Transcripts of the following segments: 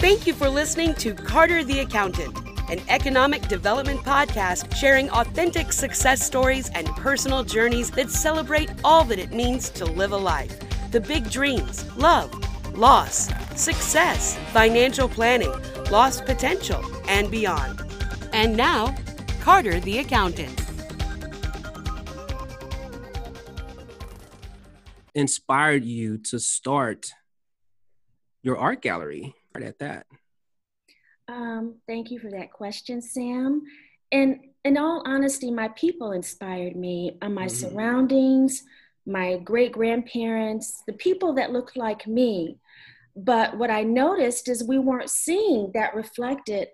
Thank you for listening to Carter the Accountant, an economic development podcast sharing authentic success stories and personal journeys that celebrate all that it means to live a life the big dreams, love, loss, success, financial planning, lost potential, and beyond. And now, Carter the Accountant. Inspired you to start your art gallery at that? Um, thank you for that question, Sam. And in all honesty, my people inspired me, uh, my mm-hmm. surroundings, my great grandparents, the people that looked like me. But what I noticed is we weren't seeing that reflected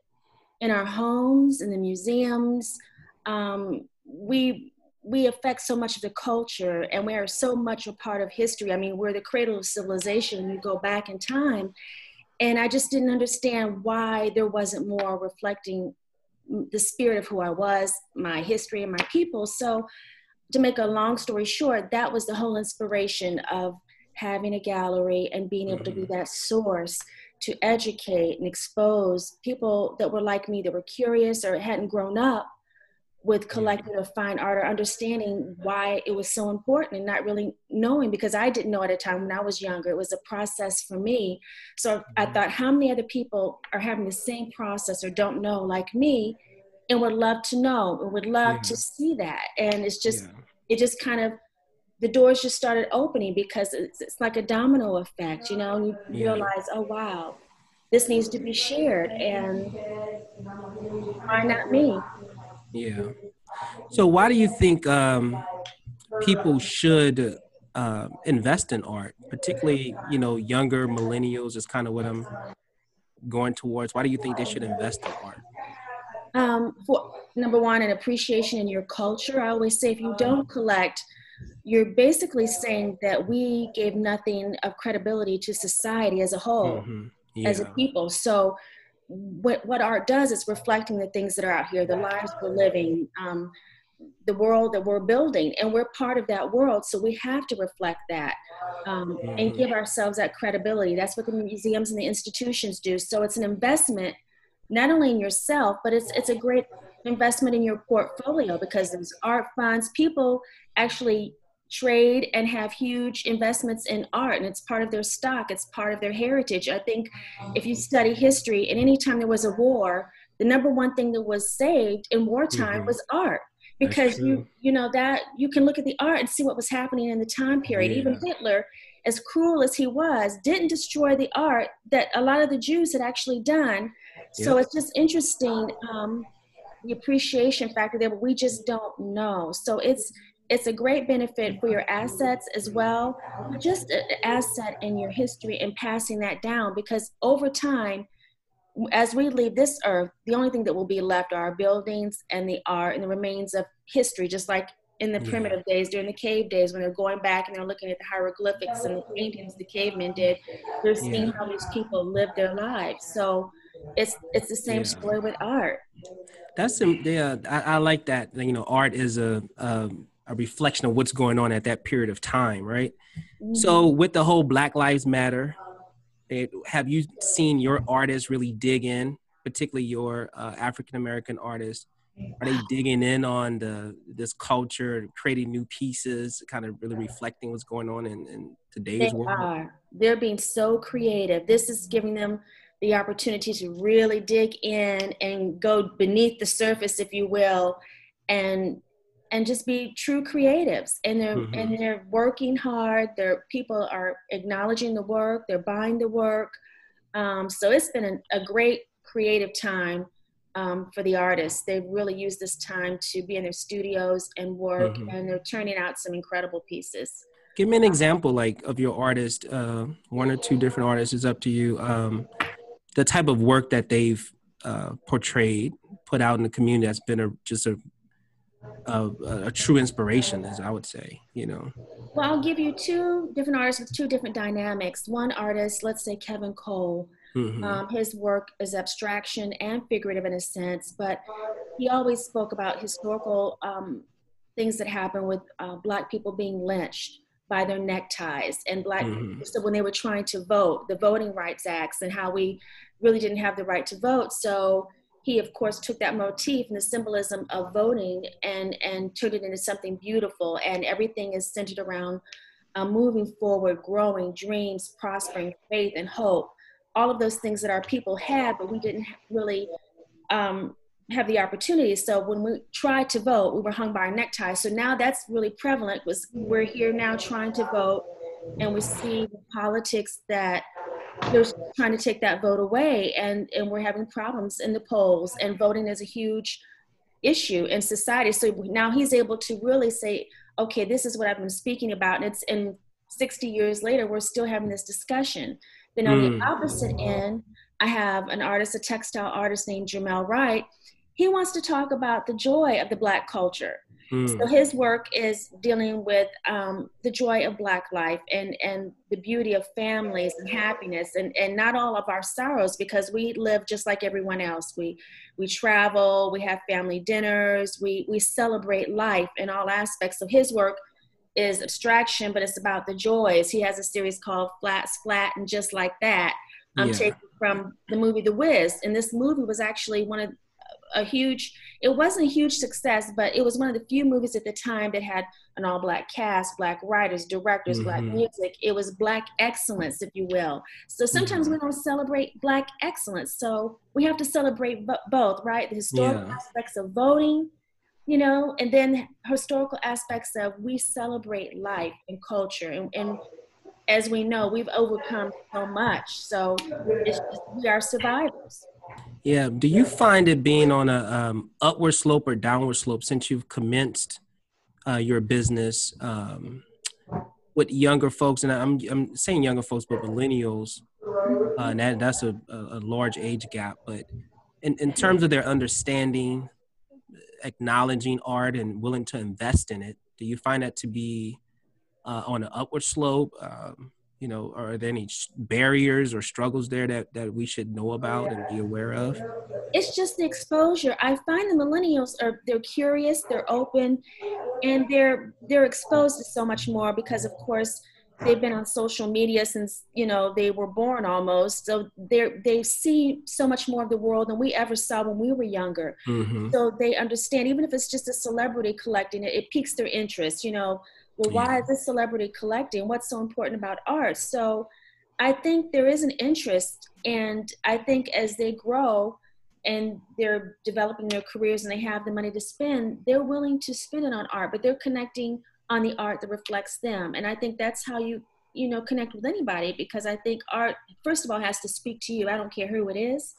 in our homes, in the museums. Um, we we affect so much of the culture and we are so much a part of history. I mean, we're the cradle of civilization. You go back in time. And I just didn't understand why there wasn't more reflecting the spirit of who I was, my history, and my people. So, to make a long story short, that was the whole inspiration of having a gallery and being able to be mm-hmm. that source to educate and expose people that were like me that were curious or hadn't grown up with collecting of fine art or understanding why it was so important and not really knowing because I didn't know at a time when I was younger. It was a process for me. So I mm-hmm. thought, how many other people are having the same process or don't know like me and would love to know and would love yeah. to see that. And it's just, yeah. it just kind of, the doors just started opening because it's, it's like a domino effect, you know, and you yeah. realize, oh, wow, this needs to be shared. And why not me? Yeah. So why do you think um, people should uh, invest in art, particularly you know younger millennials? Is kind of what I'm going towards. Why do you think they should invest in art? Um, for number one, an appreciation in your culture. I always say if you don't collect, you're basically saying that we gave nothing of credibility to society as a whole, mm-hmm. yeah. as a people. So what what art does is reflecting the things that are out here, the lives we're living, um, the world that we're building, and we're part of that world. So we have to reflect that um, and mm-hmm. give ourselves that credibility. That's what the museums and the institutions do. So it's an investment not only in yourself, but it's it's a great investment in your portfolio because there's art funds. People actually trade and have huge investments in art and it's part of their stock it's part of their heritage. I think if you study history and anytime there was a war the number one thing that was saved in wartime mm-hmm. was art. Because you you know that you can look at the art and see what was happening in the time period. Yeah. even hitler as cruel as he was didn't destroy the art that a lot of the jews had actually done. So it's just interesting um, the appreciation factor there but we just don't know. So it's it's a great benefit for your assets as well, just an asset in your history and passing that down because over time, as we leave this earth, the only thing that will be left are our buildings and the art and the remains of history, just like in the primitive yeah. days, during the cave days, when they're going back and they're looking at the hieroglyphics and the paintings the cavemen did, they're seeing yeah. how these people lived their lives. So it's it's the same yeah. story with art. That's yeah, I, I, like that. You know, art is a, a a reflection of what's going on at that period of time, right? Mm-hmm. So with the whole Black Lives Matter, it, have you seen your artists really dig in, particularly your uh, African American artists? Are they digging in on the this culture, creating new pieces, kind of really reflecting what's going on in, in today's they world? Are. They're being so creative. This is giving them the opportunity to really dig in and go beneath the surface, if you will, and and just be true creatives. And they're mm-hmm. and they're working hard. Their people are acknowledging the work. They're buying the work. Um, so it's been a, a great creative time um, for the artists. They've really used this time to be in their studios and work mm-hmm. and they're turning out some incredible pieces. Give me an example like of your artist uh, one or two different artists is up to you. Um, the type of work that they've uh, portrayed put out in the community that's been a, just a a, a, true inspiration, as I would say, you know. Well, I'll give you two different artists with two different dynamics. One artist, let's say Kevin Cole, mm-hmm. um, his work is abstraction and figurative in a sense, but he always spoke about historical um, things that happened with uh, Black people being lynched by their neckties and black mm-hmm. so when they were trying to vote the voting rights acts and how we really didn't have the right to vote so he of course took that motif and the symbolism of voting and and turned it into something beautiful. And everything is centered around uh, moving forward growing dreams prospering faith and hope. All of those things that our people had but we didn't really um, have the opportunity. So when we tried to vote we were hung by our neckties so now that's really prevalent. Was we're here now trying to vote and we see the politics that they're trying to take that vote away and and we're having problems in the polls and voting is a huge issue in society so now he's able to really say okay this is what i've been speaking about and it's in 60 years later we're still having this discussion then on mm. the opposite end i have an artist a textile artist named jamel wright he wants to talk about the joy of the black culture Mm. So his work is dealing with um, the joy of Black life and, and the beauty of families and happiness and, and not all of our sorrows because we live just like everyone else. We, we travel, we have family dinners, we, we celebrate life in all aspects. So his work is abstraction, but it's about the joys. He has a series called Flats, Flat, and Just Like That. I'm yeah. taken from the movie The Wiz. And this movie was actually one of a huge it wasn't a huge success but it was one of the few movies at the time that had an all black cast black writers directors mm-hmm. black music it was black excellence if you will so sometimes mm-hmm. we don't celebrate black excellence so we have to celebrate b- both right the historical yeah. aspects of voting you know and then historical aspects of we celebrate life and culture and, and as we know we've overcome so much so just, we are survivors yeah. Do you find it being on a um, upward slope or downward slope since you've commenced uh, your business um, with younger folks? And I'm I'm saying younger folks, but millennials. Uh, and that, that's a, a large age gap. But in, in terms of their understanding, acknowledging art, and willing to invest in it, do you find that to be uh, on an upward slope? Um, you know are there any barriers or struggles there that, that we should know about and be aware of? It's just the exposure. I find the millennials are they're curious they're open and they're they're exposed to so much more because of course they've been on social media since you know they were born almost. So they they see so much more of the world than we ever saw when we were younger. Mm-hmm. so they understand even if it's just a celebrity collecting it it piques their interest you know well why is this celebrity collecting? What's so important about art? So i think there is an interest and i think as they grow and they're developing their careers and they have the money to spend they're willing to spend it on art but they're connecting on the art that reflects them. And i think that's how you you know connect with anybody because i think art first of all has to speak to you. I don't care who it is.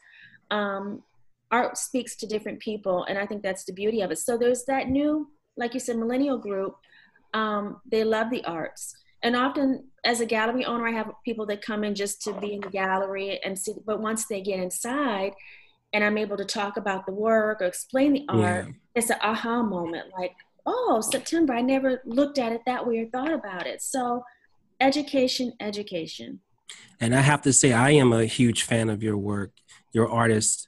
Um, art speaks to different people and i think that's the beauty of it. So there's that new like you said millennial group um, they love the arts. And often, as a gallery owner, I have people that come in just to be in the gallery and see. But once they get inside, and I'm able to talk about the work or explain the art, yeah. it's an aha moment. Like, oh, September, I never looked at it that way or thought about it. So, education, education. And I have to say, I am a huge fan of your work, your artist.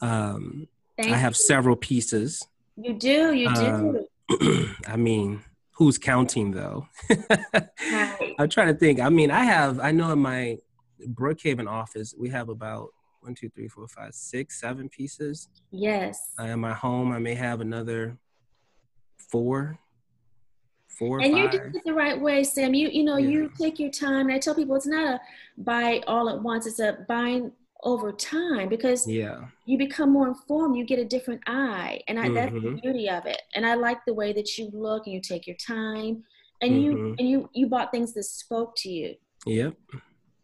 Um, I have you. several pieces. You do, you do. Um, I mean, who's counting though? right. I'm trying to think. I mean, I have, I know in my Brookhaven office, we have about one, two, three, four, five, six, seven pieces. Yes. Uh, in my home, I may have another four, four. And you do it the right way, Sam. You you know yeah. you take your time. And I tell people it's not a buy all at once. It's a buying over time because yeah you become more informed you get a different eye and I, mm-hmm. that's the mm-hmm. beauty of it and i like the way that you look and you take your time and mm-hmm. you and you you bought things that spoke to you yep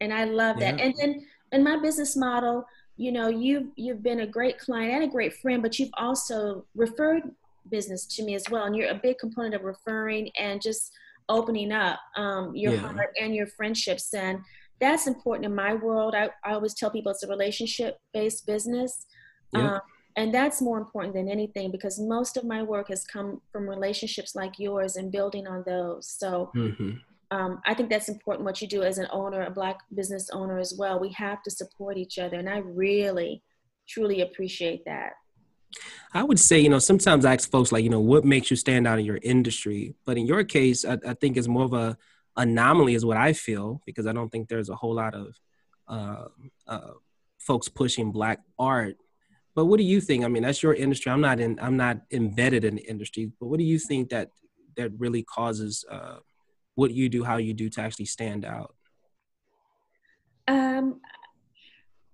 and i love that yep. and then in my business model you know you've you've been a great client and a great friend but you've also referred business to me as well and you're a big component of referring and just opening up um, your yeah. heart and your friendships and that's important in my world. I, I always tell people it's a relationship based business. Um, and that's more important than anything because most of my work has come from relationships like yours and building on those. So mm-hmm. um, I think that's important what you do as an owner, a Black business owner as well. We have to support each other. And I really, truly appreciate that. I would say, you know, sometimes I ask folks like, you know, what makes you stand out in your industry? But in your case, I, I think it's more of a anomaly, is what I feel, because I don't think there's a whole lot of uh, uh, folks pushing black art. But what do you think? I mean, that's your industry. I'm not in. I'm not embedded in the industry. But what do you think that that really causes uh, what you do, how you do, to actually stand out? Um,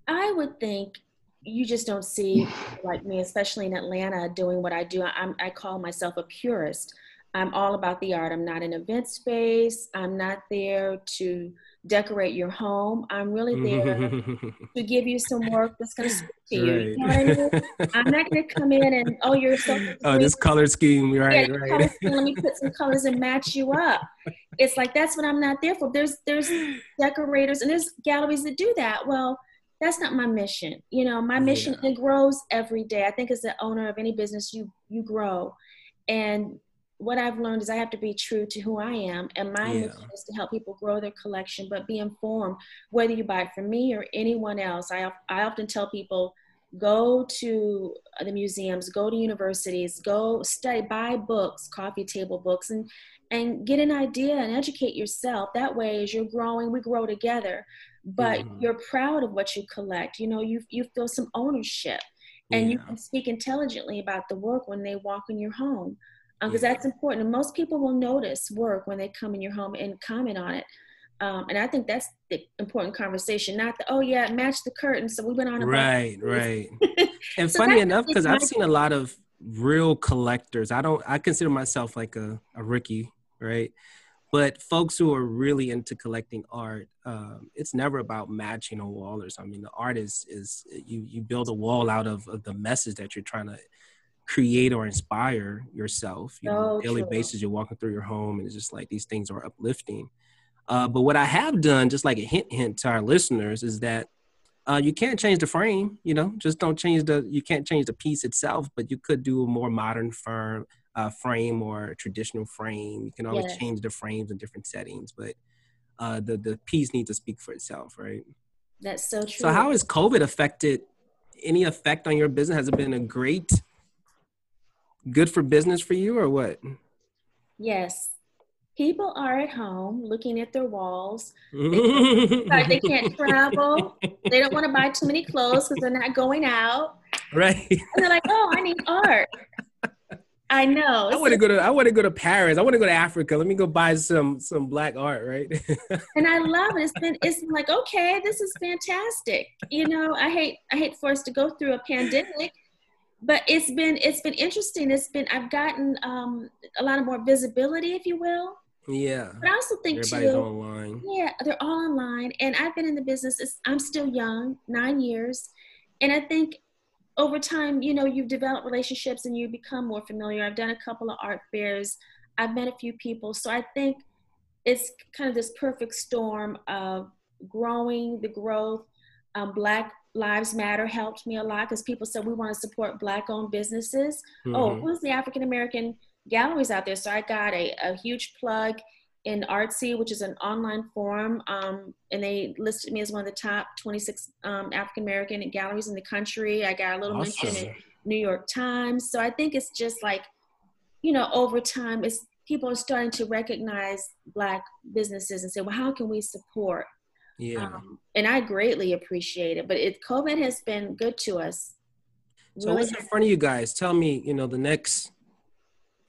I would think you just don't see like me, especially in Atlanta, doing what I do. I'm, I call myself a purist. I'm all about the art. I'm not an event space. I'm not there to decorate your home. I'm really there to give you some work that's going to speak to you. Right. you know I mean? I'm not going to come in and oh, you're so. Oh, this color scheme, right? Yeah, right. Scheme, let me put some colors and match you up. It's like that's what I'm not there for. There's there's decorators and there's galleries that do that. Well, that's not my mission. You know, my mission yeah. it grows every day. I think as the owner of any business, you you grow, and what I've learned is I have to be true to who I am. And my yeah. mission is to help people grow their collection, but be informed whether you buy it from me or anyone else. I, I often tell people go to the museums, go to universities, go study, buy books, coffee table books, and, and get an idea and educate yourself. That way, as you're growing, we grow together. But mm-hmm. you're proud of what you collect. You know, you, you feel some ownership and yeah. you can speak intelligently about the work when they walk in your home because um, that's important. And most people will notice work when they come in your home and comment on it. Um, and I think that's the important conversation, not the oh yeah, match the curtains. So we went on. A right, right. and so funny enough, because I've seen a lot of real collectors. I don't. I consider myself like a a rookie, right? But folks who are really into collecting art, um, it's never about matching a wall or something. The art is is you you build a wall out of, of the message that you're trying to create or inspire yourself. You know, daily true. basis, you're walking through your home, and it's just like these things are uplifting. Uh, but what I have done, just like a hint, hint to our listeners, is that uh, you can't change the frame. You know, just don't change the. You can't change the piece itself, but you could do a more modern firm uh, frame or traditional frame. You can always change the frames in different settings, but uh, the the piece needs to speak for itself, right? That's so true. So, how has COVID affected? Any effect on your business? Has it been a great good for business for you or what? Yes. People are at home looking at their walls. They, they can't travel. They don't want to buy too many clothes because they're not going out. Right. And they're like, oh, I need art. I know. I want to go to I want to go to Paris. I want to go to Africa. Let me go buy some some black art, right? and I love it. It's been it's been like, okay, this is fantastic. You know, I hate I hate for us to go through a pandemic but it's been it's been interesting. It's been i've gotten um, a lot of more visibility if you will. Yeah. But i also think Everybody's too online. yeah they're all online. And i've been in the business i'm still young nine years. And i think over time you know you've developed relationships and you become more familiar. I've done a couple of art fairs. I've met a few people. So i think it's kind of this perfect storm of growing the growth um, black Lives Matter helped me a lot because people said we want to support Black owned businesses. Oh, mm-hmm. Oh, who's the African American galleries out there? So I got a, a huge plug in Artsy, which is an online forum, um, and they listed me as one of the top 26 um, African American galleries in the country. I got a little awesome. mention in New York Times. So I think it's just like, you know, over time, it's people are starting to recognize Black businesses and say, well, how can we support? Yeah. Um, and I greatly appreciate it. But it COVID has been good to us. So really what's in front of you guys? Tell me, you know, the next,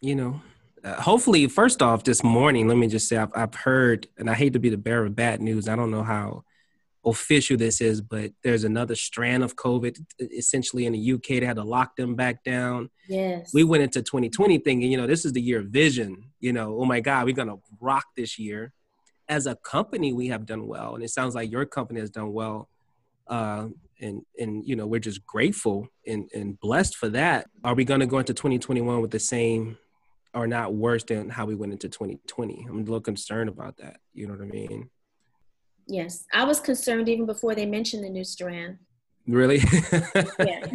you know, uh, hopefully, first off, this morning, let me just say I've, I've heard, and I hate to be the bearer of bad news. I don't know how official this is, but there's another strand of COVID. Essentially, in the UK, they had to lock them back down. Yes. We went into 2020 thinking, you know, this is the year of vision. You know, oh my God, we're gonna rock this year as a company we have done well and it sounds like your company has done well uh, and and you know we're just grateful and, and blessed for that. Are we going to go into 2021 with the same or not worse than how we went into 2020 i'm a little concerned about that you know what i mean? Yes i was concerned even before they mentioned the new strand. Really? Yeah.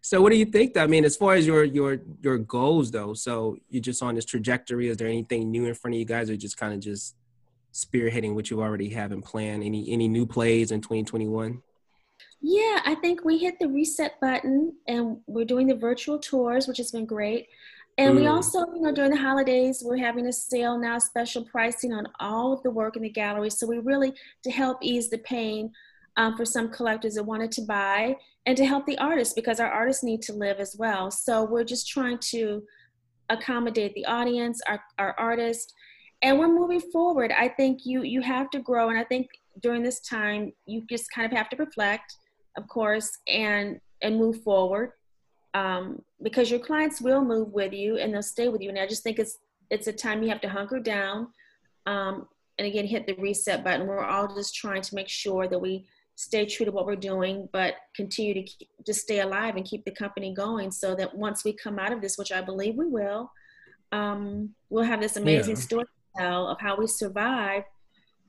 So what do you think i mean as far as your your your goals though so you're just on this trajectory is there anything new in front of you guys or just kind of just spearheading what you already have in plan? Any any new plays in 2021? Yeah, I think we hit the reset button and we're doing the virtual tours, which has been great. And mm. we also, you know, during the holidays, we're having a sale now, special pricing on all of the work in the gallery. So we really, to help ease the pain um, for some collectors that wanted to buy and to help the artists because our artists need to live as well. So we're just trying to accommodate the audience, our, our artists, and we're moving forward. I think you you have to grow, and I think during this time you just kind of have to reflect, of course, and and move forward um, because your clients will move with you and they'll stay with you. And I just think it's it's a time you have to hunker down um, and again hit the reset button. We're all just trying to make sure that we stay true to what we're doing, but continue to keep, just stay alive and keep the company going, so that once we come out of this, which I believe we will, um, we'll have this amazing yeah. story to tell of how we survived.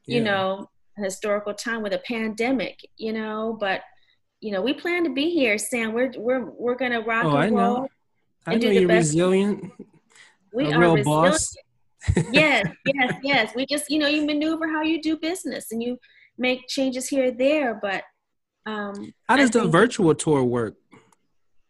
You yeah. know, a historical time with a pandemic. You know, but you know, we plan to be here, Sam. We're we're we're gonna rock oh, and roll. I know. I know you're resilient. We a are real resilient. boss. yes, yes, yes. We just, you know, you maneuver how you do business and you make changes here and there. But um, how does the virtual tour work?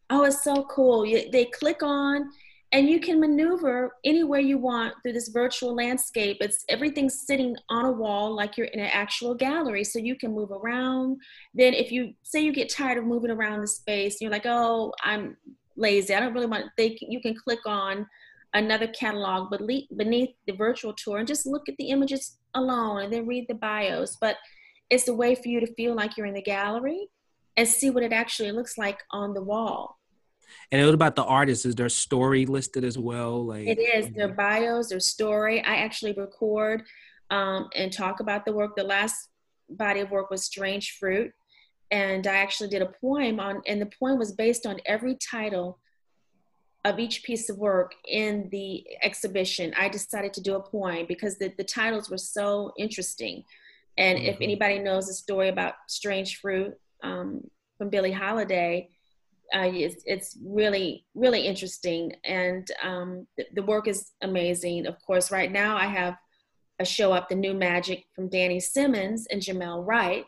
Oh, it's so cool. You, they click on and you can maneuver anywhere you want through this virtual landscape. It's everything's sitting on a wall like you're in an actual gallery so you can move around. Then if you say you get tired of moving around the space you're like oh i'm lazy. I don't really want they you can click on another catalog beneath the virtual tour and just look at the images alone and then read the bios. But it's a way for you to feel like you're in the gallery and see what it actually looks like on the wall and what about the artists? Is their story listed as well? Like it is their bios, their story. I actually record um, and talk about the work. The last body of work was Strange Fruit, and I actually did a poem on, and the poem was based on every title of each piece of work in the exhibition. I decided to do a poem because the, the titles were so interesting. And mm-hmm. if anybody knows the story about Strange Fruit um, from Billie Holiday, uh, it's, it's really really interesting. And um, the, the, work is amazing. Of course right now i have a show up the new magic from danny simmons and jamel wright.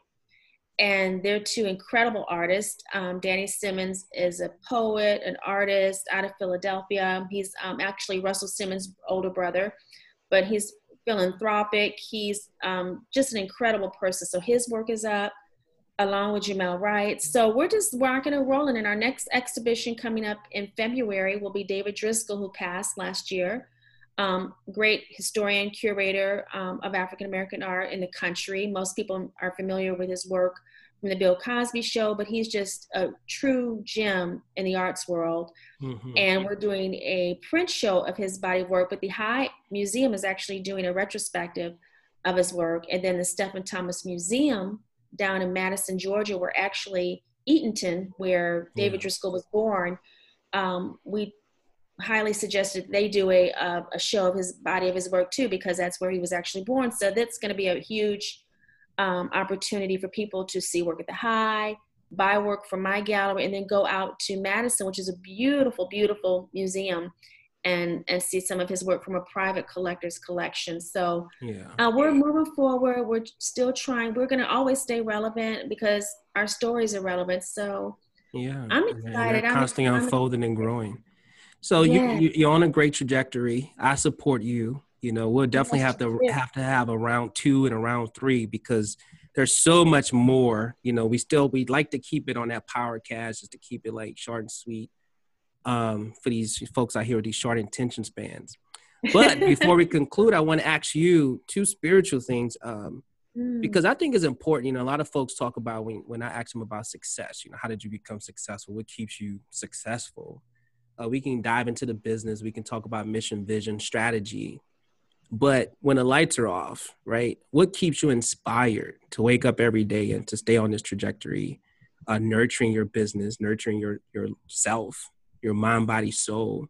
And they're two incredible artists. Um, danny simmons is a poet an artist out of philadelphia. He's um, actually russell simmons older brother but he's philanthropic. He's um, just an incredible person. So his work is up along with Jamel Wright. So we're just rocking and rolling. And our next exhibition coming up in February will be David Driskell, who passed last year. Um, great historian, curator um, of African American art in the country. Most people are familiar with his work from the Bill Cosby show, but he's just a true gem in the arts world. Mm-hmm. And we're doing a print show of his body of work, but the High Museum is actually doing a retrospective of his work. And then the Steffen Thomas Museum down in Madison, Georgia, where actually Eatonton, where David yeah. Driskell was born, um, we highly suggested they do a, a, a, show of his body of his work too, because that's where he was actually born. So that's going to be a huge um, opportunity for people to see work at the high, buy work from my gallery, and then go out to Madison, which is a beautiful, beautiful museum and and see some of his work from a private collector's collection. So yeah. uh, we're moving forward. We're still trying. We're going to always stay relevant because our stories are relevant. So yeah, I'm excited. I'm constantly I'm, unfolding and growing. So yeah. you, you are on a great trajectory. I support you. You know, we'll definitely have to have to have a round two and a round three because there's so much more. You know, we still we'd like to keep it on that power cast just to keep it like short and sweet um, for these folks out here with these short attention spans. But before we conclude, I want to ask you two spiritual things um, mm. because I think it's important. You know, a lot of folks talk about when, when I ask them about success, you know, how did you become successful? What keeps you successful? Uh, we can dive into the business, we can talk about mission, vision, strategy. But when the lights are off, right, what keeps you inspired to wake up every day and to stay on this trajectory, uh, nurturing your business, nurturing your yourself, your mind, body, soul.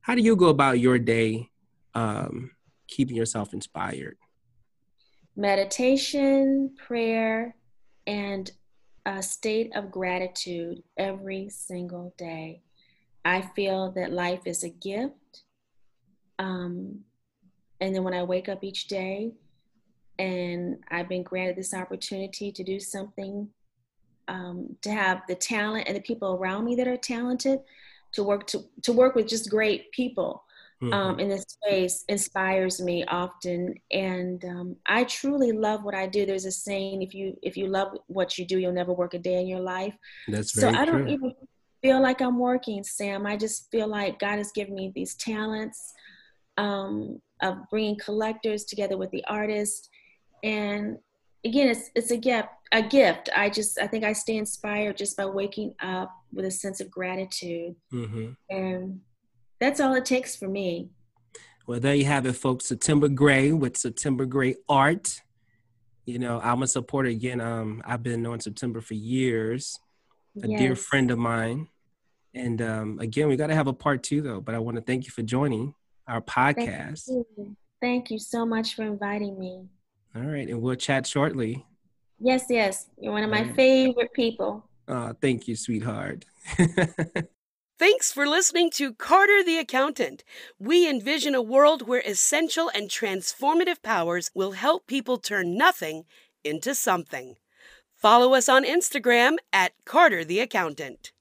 How do you go about your day um, keeping yourself inspired? Meditation, prayer, and a state of gratitude every single day. I feel that life is a gift. Um, and then when I wake up each day and I've been granted this opportunity to do something, um, to have the talent and the people around me that are talented, to work to to work with just great people um, Mhm. in this space inspires me often. And um, i truly love what i do. There's a saying if you if you love what you do you'll never work a day in your life. That's so very i don't true. even feel like i'm working sam. I just feel like god has given me these talents um, of bringing collectors together with the artists and again it's it's a gift a gift i just i think i stay inspired just by waking up with a sense of gratitude hmm and that's all it takes for me Well, there you have it, folks. September Gray with September Gray Art. You know, I'm a supporter again. Um, I've been knowing September for years. A dear friend of mine. And um, again, we got to have a part two though. But I want to thank you for joining our podcast. Thank you. Thank you so much for inviting me. All right, and we'll chat shortly. Yes, yes. You're one of my Right. favorite people. Uh, thank you, sweetheart. Thanks for listening to Carter the Accountant. We envision a world where essential and transformative powers will help people turn nothing into something. Follow us on Instagram at Carter the Accountant.